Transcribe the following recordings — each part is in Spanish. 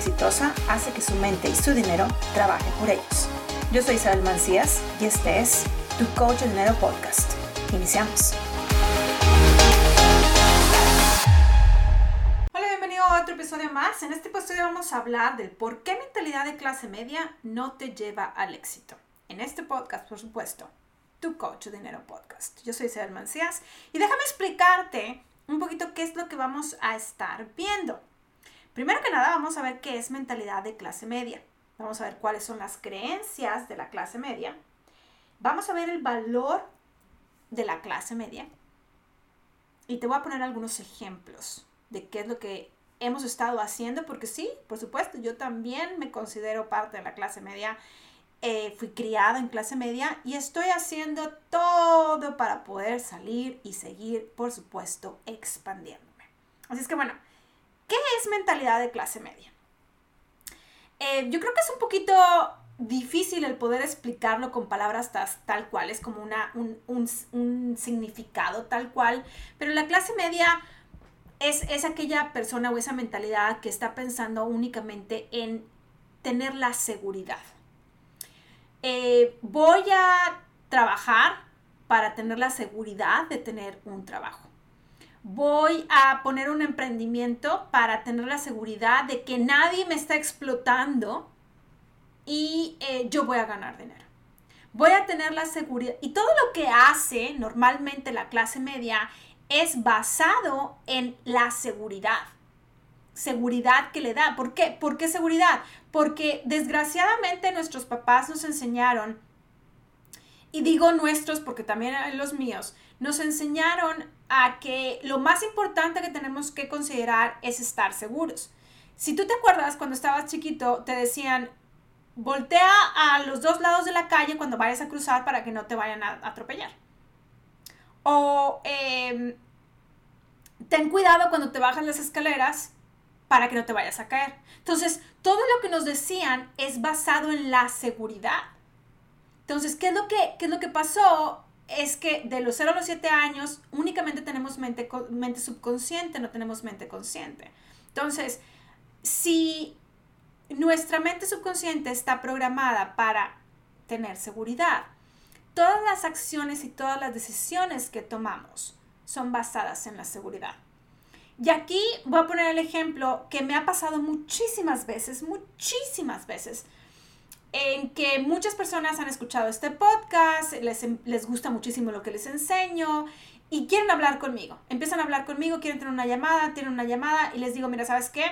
exitosa hace que su mente y su dinero trabajen por ellos. Yo soy Isabel Mancías y este es Tu Coach de Dinero Podcast. Iniciamos. Hola, bienvenido a otro episodio más. En este episodio vamos a hablar del por qué mentalidad de clase media no te lleva al éxito. En este podcast, por supuesto, Tu Coach de Dinero Podcast. Yo soy Isabel Mancías y déjame explicarte un poquito qué es lo que vamos a estar viendo. Primero que nada, vamos a ver qué es mentalidad de clase media. Vamos a ver cuáles son las creencias de la clase media. Vamos a ver el valor de la clase media. Y te voy a poner algunos ejemplos de qué es lo que hemos estado haciendo, porque sí, por supuesto, yo también me considero parte de la clase media. Eh, fui criada en clase media y estoy haciendo todo para poder salir y seguir, por supuesto, expandiéndome. Así es que bueno, ¿Qué es mentalidad de clase media? Eh, yo creo que es un poquito difícil el poder explicarlo con palabras tal cual, es como un, significado tal cual, pero la clase media es, es aquella persona o esa mentalidad que está pensando únicamente en tener la seguridad. Eh, voy a trabajar para tener la seguridad de tener un trabajo voy a poner un emprendimiento para tener la seguridad de que nadie me está explotando y eh, yo voy a ganar dinero. Voy a tener la seguridad. Y todo lo que hace normalmente la clase media es basado en la seguridad. Seguridad que le da. ¿Por qué? ¿Por qué seguridad? Porque desgraciadamente nuestros papás nos enseñaron, y digo nuestros porque también los míos, nos enseñaron a que lo más importante que tenemos que considerar es estar seguros. Si tú te acuerdas, cuando estabas chiquito, te decían, voltea a los dos lados de la calle cuando vayas a cruzar para que no te vayan a atropellar. O em, ten cuidado cuando te bajas las escaleras para que no te vayas a caer. Entonces, todo lo que nos decían es basado en la seguridad. Entonces, ¿qué es lo que, qué es lo que pasó? Es que de los 0 a los 7 años únicamente tenemos mente, mente subconsciente, no tenemos mente consciente. Entonces, si nuestra mente subconsciente está programada para tener seguridad, todas las acciones y todas las decisiones que tomamos son basadas en la seguridad. Y aquí voy a poner el ejemplo que me ha pasado muchísimas veces, muchísimas veces en que muchas personas han escuchado este podcast, les, les, gusta muchísimo lo que les enseño y quieren hablar conmigo. Empiezan a hablar conmigo, quieren tener una llamada, tienen una llamada y les digo, mira, ¿sabes qué?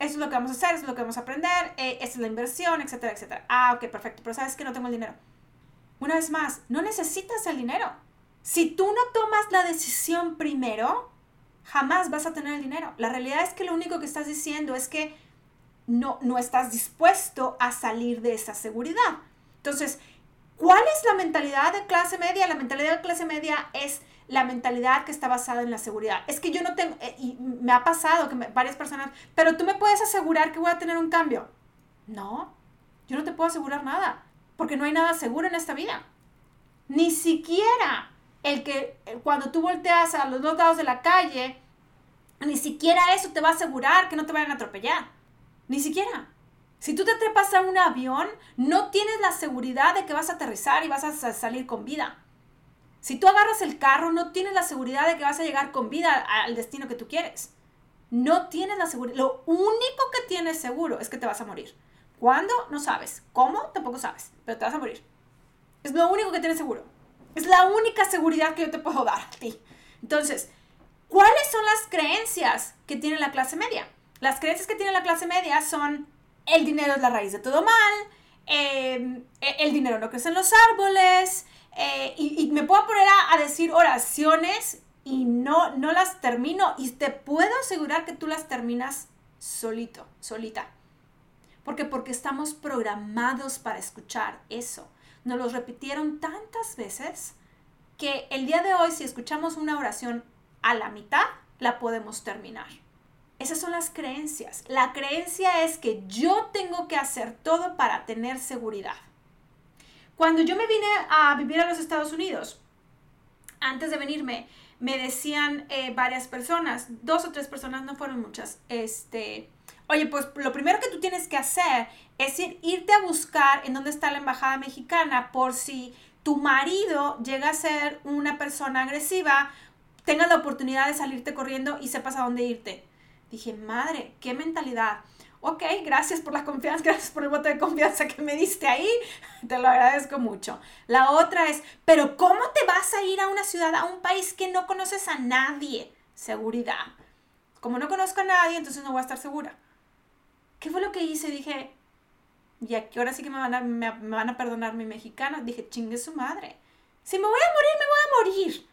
Esto es lo que vamos a hacer, esto es lo que vamos a aprender, eh, esta es la inversión, etcétera, etcétera. Ah, ok, perfecto, pero ¿sabes que no tengo el dinero? Una vez más, no necesitas el dinero. Si tú no tomas la decisión primero, jamás vas a tener el dinero. La realidad es que lo único que estás diciendo es que no, no estás dispuesto a salir de esa seguridad. Entonces, ¿cuál es la mentalidad de clase media? La mentalidad de clase media es la mentalidad que está basada en la seguridad. Es que yo no tengo, eh, y me ha pasado que varias personas, pero tú me puedes asegurar que voy a tener un cambio. No, yo no te puedo asegurar nada, porque no hay nada seguro en esta vida. Ni siquiera el que eh, cuando tú volteas a los dos lados de la calle, ni siquiera eso te va a asegurar que no te vayan a atropellar. Ni siquiera. Si tú te trepas a un avión, no tienes la seguridad de que vas a aterrizar y vas a salir con vida. Si tú agarras el carro, no tienes la seguridad de que vas a llegar con vida al destino que tú quieres. No tienes la seguridad. Lo único que tienes seguro es que te vas a morir. ¿Cuándo? No sabes. ¿Cómo? Tampoco sabes. Pero te vas a morir. Es lo único que tienes seguro. Es la única seguridad que yo te puedo dar a ti. Entonces, ¿cuáles son las creencias que tiene la clase media? Las creencias que tiene la clase media son el dinero es la raíz de todo mal, em, e, el dinero no crece en los árboles, eh, y, me puedo poner a, decir oraciones y no, no las termino, y te puedo asegurar que tú las terminas solito, solita. Porque porque estamos programados para escuchar eso. Nos lo repitieron tantas veces que el día de hoy si escuchamos una oración a la mitad, la podemos terminar. Esas son las creencias. La creencia es que yo tengo que hacer todo para tener seguridad. Cuando yo me vine a vivir a los Estados Unidos, antes de venirme, me decían eh, varias personas, dos o tres personas, no fueron muchas, este, Oye, pues lo primero que tú tienes que hacer es ir, irte a buscar en dónde está la embajada mexicana por si tu marido llega a ser una persona agresiva, tengas la oportunidad de salirte corriendo y sepas a dónde irte. Dije, madre, qué mentalidad. Ok, gracias por la confianza, gracias por el voto de confianza que me diste ahí, te lo agradezco mucho. La otra es, pero ¿cómo te vas a ir a una ciudad, a un país que no conoces a nadie? Seguridad. Como no conozco a nadie, entonces no voy a estar segura. ¿Qué fue lo que hice? Dije, y aquí ahora sí que me van a, me, van a perdonar mi mexicana. Dije, chingue su madre. Si me voy a morir, me voy a morir.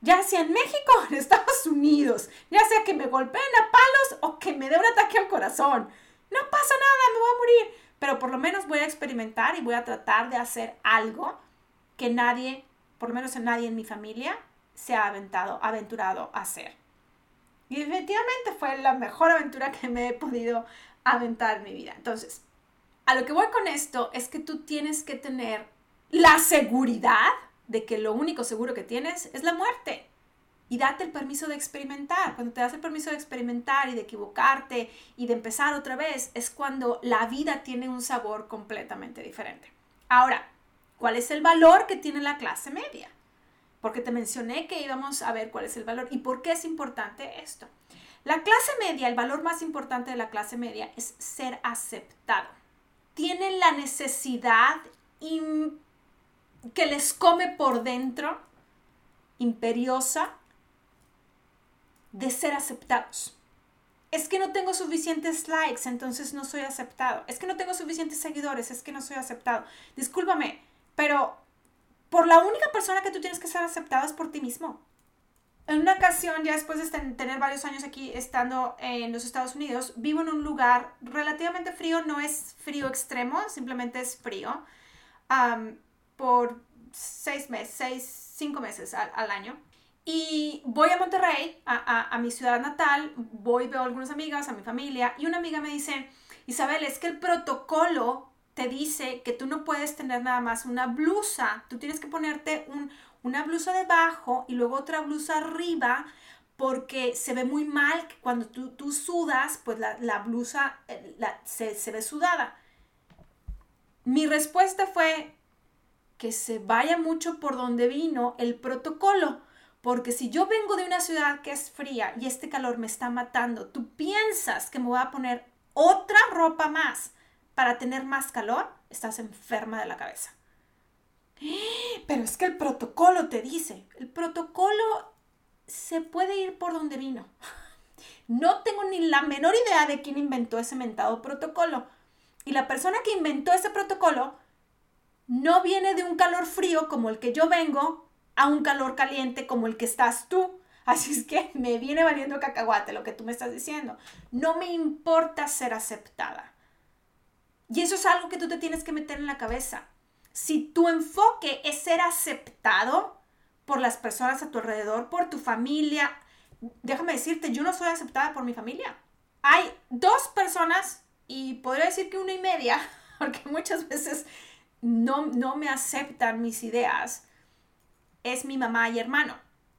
Ya sea en México o en Estados Unidos. Ya sea que me golpeen a palos o que me dé un ataque al corazón. No pasa nada, me voy a morir. Pero por lo menos voy a experimentar y voy a tratar de hacer algo que nadie, por lo menos nadie en mi familia, se ha aventado, aventurado a hacer. Y definitivamente fue la mejor aventura que me he podido aventar en mi vida. Entonces, a lo que voy con esto es que tú tienes que tener la seguridad de que lo único seguro que tienes es la muerte. Y date el permiso de experimentar. Cuando te das el permiso de experimentar y de equivocarte y de empezar otra vez, es cuando la vida tiene un sabor completamente diferente. Ahora, ¿cuál es el valor que tiene la clase media? Porque te mencioné que íbamos a ver cuál es el valor y por qué es importante esto. La clase media, el valor más importante de la clase media es ser aceptado. Tienen la necesidad que les come por dentro, imperiosa, de ser aceptados. Es que no tengo suficientes likes, entonces no soy aceptado. Es que no tengo suficientes seguidores, es que no soy aceptado. Discúlpame, pero por la única persona que tú tienes que ser aceptado es por ti mismo. En una ocasión, ya después de tener varios años aquí estando en los Estados Unidos, vivo en un lugar relativamente frío, no es frío extremo, simplemente es frío, por seis meses, seis, cinco meses al, año. Y voy a Monterrey, a, a, mi ciudad natal, voy, veo a algunas amigas, a mi familia, y una amiga me dice, Isabel, es que el protocolo te dice que tú no puedes tener nada más una blusa, tú tienes que ponerte un, una blusa debajo y luego otra blusa arriba porque se ve muy mal que cuando tú, tú sudas, pues la, blusa eh, se, se ve sudada. Mi respuesta fue que se vaya mucho por donde vino el protocolo. Porque si yo vengo de una ciudad que es fría y este calor me está matando, tú piensas que me voy a poner otra ropa más para tener más calor, estás enferma de la cabeza. Pero es que el protocolo te dice, el protocolo se puede ir por donde vino. No tengo ni la menor idea de quién inventó ese mentado protocolo. Y la persona que inventó ese protocolo no viene de un calor frío como el que yo vengo a un calor caliente como el que estás tú. Así es que me viene valiendo cacahuate lo que tú me estás diciendo. No me importa ser aceptada. Y eso es algo que tú te tienes que meter en la cabeza si tu enfoque es ser aceptado por las personas a tu alrededor, por tu familia, déjame decirte, yo no soy aceptada por mi familia. Hay dos personas, y podría decir que una y media, porque muchas veces no, no me aceptan mis ideas, es mi mamá y hermano.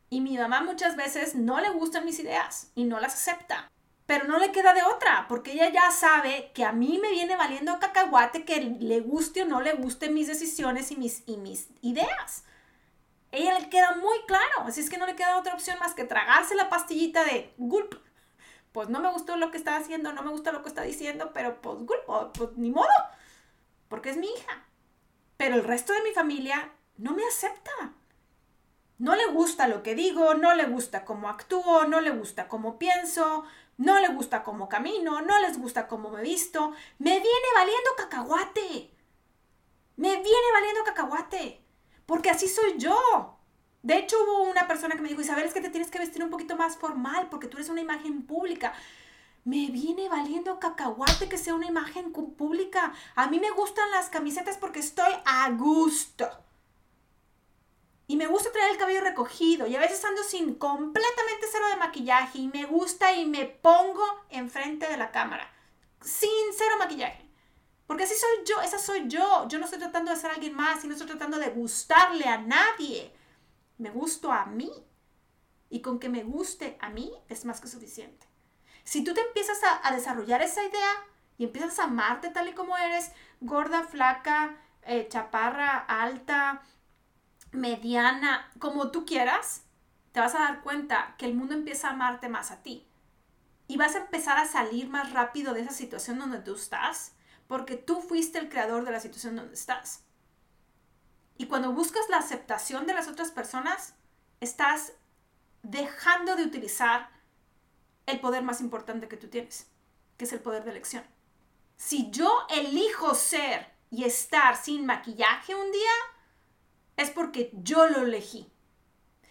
Y mi mamá muchas veces no le gustan mis ideas y no las acepta pero no le queda de otra, porque ella ya sabe que a mí me viene valiendo cacahuate que le guste o no le guste mis decisiones y mis, y mis ideas. Ella le queda muy claro, así es que no le queda otra opción más que tragarse la pastillita de gulp. Pues no me gustó lo que está haciendo, no me gusta lo que está diciendo, pero pues gulp, pues ni modo, porque es mi hija. Pero el resto de mi familia no me acepta. No le gusta lo que digo, no le gusta cómo actúo, no le gusta cómo pienso, no le gusta cómo camino, no les gusta cómo me visto. Me viene valiendo cacahuate. Me viene valiendo cacahuate. Porque así soy yo. De hecho, hubo una persona que me dijo, Isabel, es que te tienes que vestir un poquito más formal porque tú eres una imagen pública. Me viene valiendo cacahuate que sea una imagen pública. A mí me gustan las camisetas porque estoy a gusto. Y me gusta traer el cabello recogido y a veces ando sin completamente cero de maquillaje y me gusta y me pongo enfrente de la cámara. Sin cero maquillaje. Porque así soy yo, esa soy yo. Yo no estoy tratando de ser alguien más y no estoy tratando de gustarle a nadie. Me gusto a mí. Y con que me guste a mí es más que suficiente. Si tú te empiezas a, a desarrollar esa idea y empiezas a amarte tal y como eres, gorda, flaca, eh, chaparra, alta, mediana, como tú quieras, te vas a dar cuenta que el mundo empieza a amarte más a ti. Y vas a empezar a salir más rápido de esa situación donde tú estás, porque tú fuiste el creador de la situación donde estás. Y cuando buscas la aceptación de las otras personas, estás dejando de utilizar el poder más importante que tú tienes, que es el poder de elección. Si yo elijo ser y estar sin maquillaje un día, es porque yo lo elegí.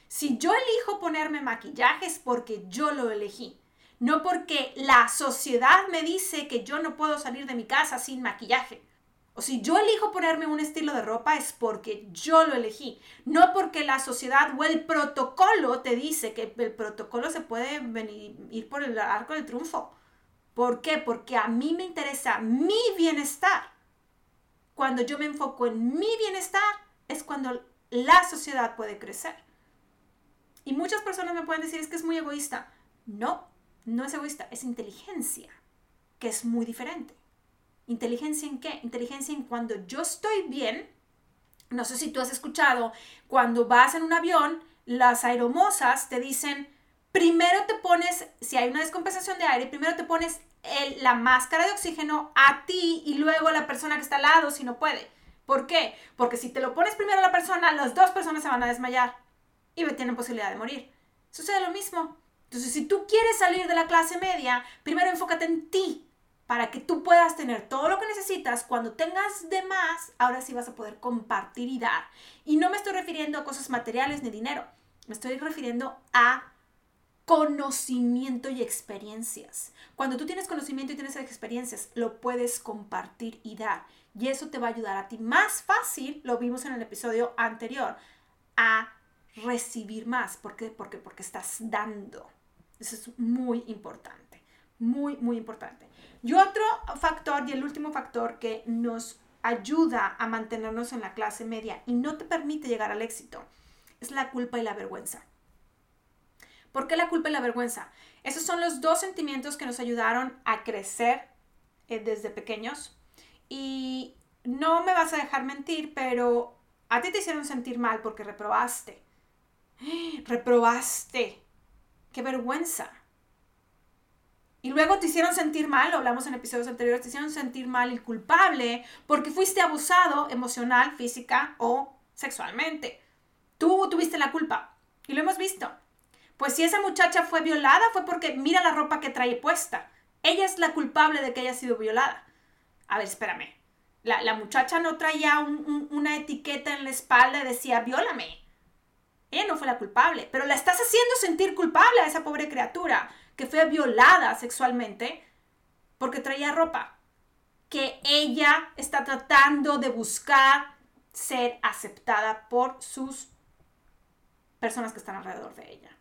Si yo elijo ponerme maquillaje es porque yo lo elegí. No porque la sociedad me dice que yo no puedo salir de mi casa sin maquillaje. O si yo elijo ponerme un estilo de ropa es porque yo lo elegí. No porque la sociedad o el protocolo te dice que el protocolo se puede venir, ir por el arco del triunfo. ¿Por qué? Porque a mí me interesa mi bienestar. Cuando yo me enfoco en mi bienestar es cuando la sociedad puede crecer. Y muchas personas me pueden decir es que es muy egoísta. No, no es egoísta, es inteligencia, que es muy diferente. ¿Inteligencia en qué? Inteligencia en cuando yo estoy bien. No sé si tú has escuchado, cuando vas en un avión, las aeromosas te dicen, primero te pones, si hay una descompensación de aire, primero te pones la máscara de oxígeno a ti y luego a la persona que está al lado si no puede. ¿Por qué? Porque si te lo pones primero a la persona, las dos personas se van a desmayar y tienen posibilidad de morir. Sucede lo mismo. Entonces, si tú quieres salir de la clase media, primero enfócate en ti para que tú puedas tener todo lo que necesitas. Cuando tengas de más, ahora sí vas a poder compartir y dar. Y no me estoy refiriendo a cosas materiales ni dinero. Me estoy refiriendo a conocimiento y experiencias. Cuando tú tienes conocimiento y tienes experiencias, lo puedes compartir y dar. Y eso te va a ayudar a ti más fácil, lo vimos en el episodio anterior, a recibir más. ¿Por qué? Porque, porque estás dando. Eso es muy importante. Muy, muy importante. Y otro factor, y el último factor que nos ayuda a mantenernos en la clase media y no te permite llegar al éxito, es la culpa y la vergüenza. ¿Por qué la culpa y la vergüenza? Esos son los dos sentimientos que nos ayudaron a crecer eh, desde pequeños. Y no me vas a dejar mentir, pero a ti te hicieron sentir mal porque reprobaste. Reprobaste. Qué vergüenza. Y luego te hicieron sentir mal, lo hablamos en episodios anteriores, te hicieron sentir mal y culpable porque fuiste abusado emocional, física o sexualmente. Tú tuviste la culpa. Y lo hemos visto. Pues si esa muchacha fue violada fue porque mira la ropa que trae puesta. Ella es la culpable de que haya sido violada. A ver, espérame. La, muchacha no traía una etiqueta en la espalda y decía, viólame. Ella no fue la culpable, pero la estás haciendo sentir culpable a esa pobre criatura que fue violada sexualmente porque traía ropa. Que ella está tratando de buscar ser aceptada por sus personas que están alrededor de ella.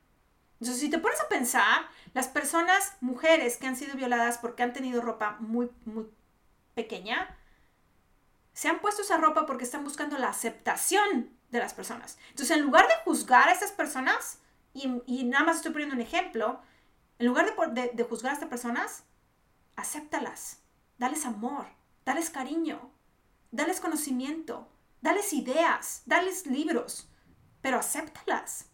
Entonces, si te pones a pensar, las personas, mujeres que han sido violadas porque han tenido ropa muy, muy pequeña, se han puesto esa ropa porque están buscando la aceptación de las personas. Entonces, en lugar de juzgar a estas personas, y, nada más estoy poniendo un ejemplo, en lugar de, juzgar a estas personas, acéptalas, dales amor, dales cariño, dales conocimiento, dales ideas, dales libros, pero acéptalas.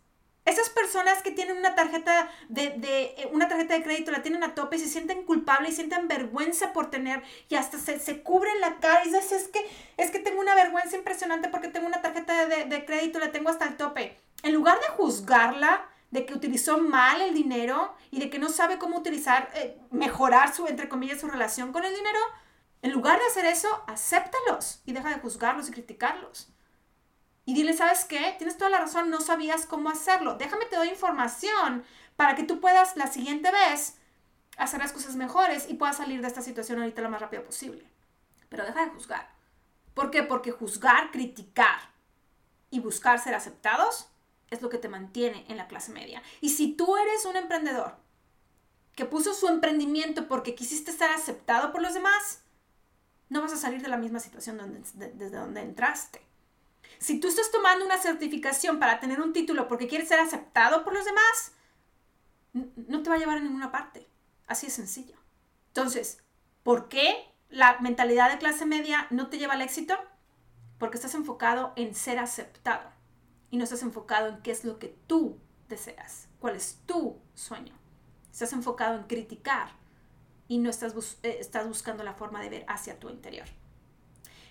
Esas personas que tienen una tarjeta de, eh, una tarjeta de crédito, la tienen a tope y se sienten culpables y sienten vergüenza por tener y hasta se, se cubren la cara y dicen, es que, es que tengo una vergüenza impresionante porque tengo una tarjeta de, de crédito, la tengo hasta el tope. En lugar de juzgarla, de que utilizó mal el dinero y de que no sabe cómo utilizar, eh, mejorar su, entre comillas, su relación con el dinero, en lugar de hacer eso, acéptalos y deja de juzgarlos y criticarlos. Y dile, ¿sabes qué? Tienes toda la razón, no sabías cómo hacerlo. Déjame te doy información para que tú puedas la siguiente vez hacer las cosas mejores y puedas salir de esta situación ahorita lo más rápido posible. Pero deja de juzgar. ¿Por qué? Porque juzgar, criticar y buscar ser aceptados es lo que te mantiene en la clase media. Y si tú eres un emprendedor que puso su emprendimiento porque quisiste estar aceptado por los demás, no vas a salir de la misma situación desde donde entraste. Si tú estás tomando una certificación para tener un título porque quieres ser aceptado por los demás, no te va a llevar a ninguna parte. Así es sencillo. Entonces, ¿por qué la mentalidad de clase media no te lleva al éxito? Porque estás enfocado en ser aceptado y no estás enfocado en qué es lo que tú deseas, cuál es tu sueño. Estás enfocado en criticar y no estás, eh, estás buscando la forma de ver hacia tu interior.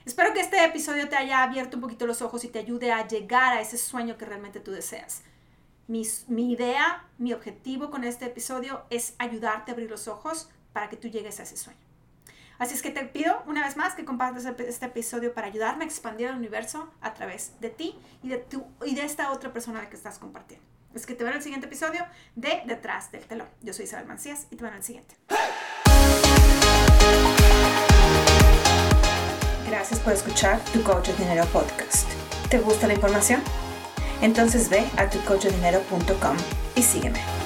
Espero que este episodio te haya abierto un poquito los ojos y te ayude a llegar a ese sueño que realmente tú deseas. Mi, mi, idea, mi objetivo con este episodio es ayudarte a abrir los ojos para que tú llegues a ese sueño. Así es que te pido una vez más que compartas este episodio para ayudarme a expandir el universo a través de ti y de, tu, y de esta otra persona que estás compartiendo. Es que te veo en el siguiente episodio de Detrás del telón. Yo soy Isabel Mancías y te veo en el siguiente. Gracias por escuchar Tu Coach de Dinero Podcast. ¿Te gusta la información? Entonces ve a tucoachdinero.com y sígueme.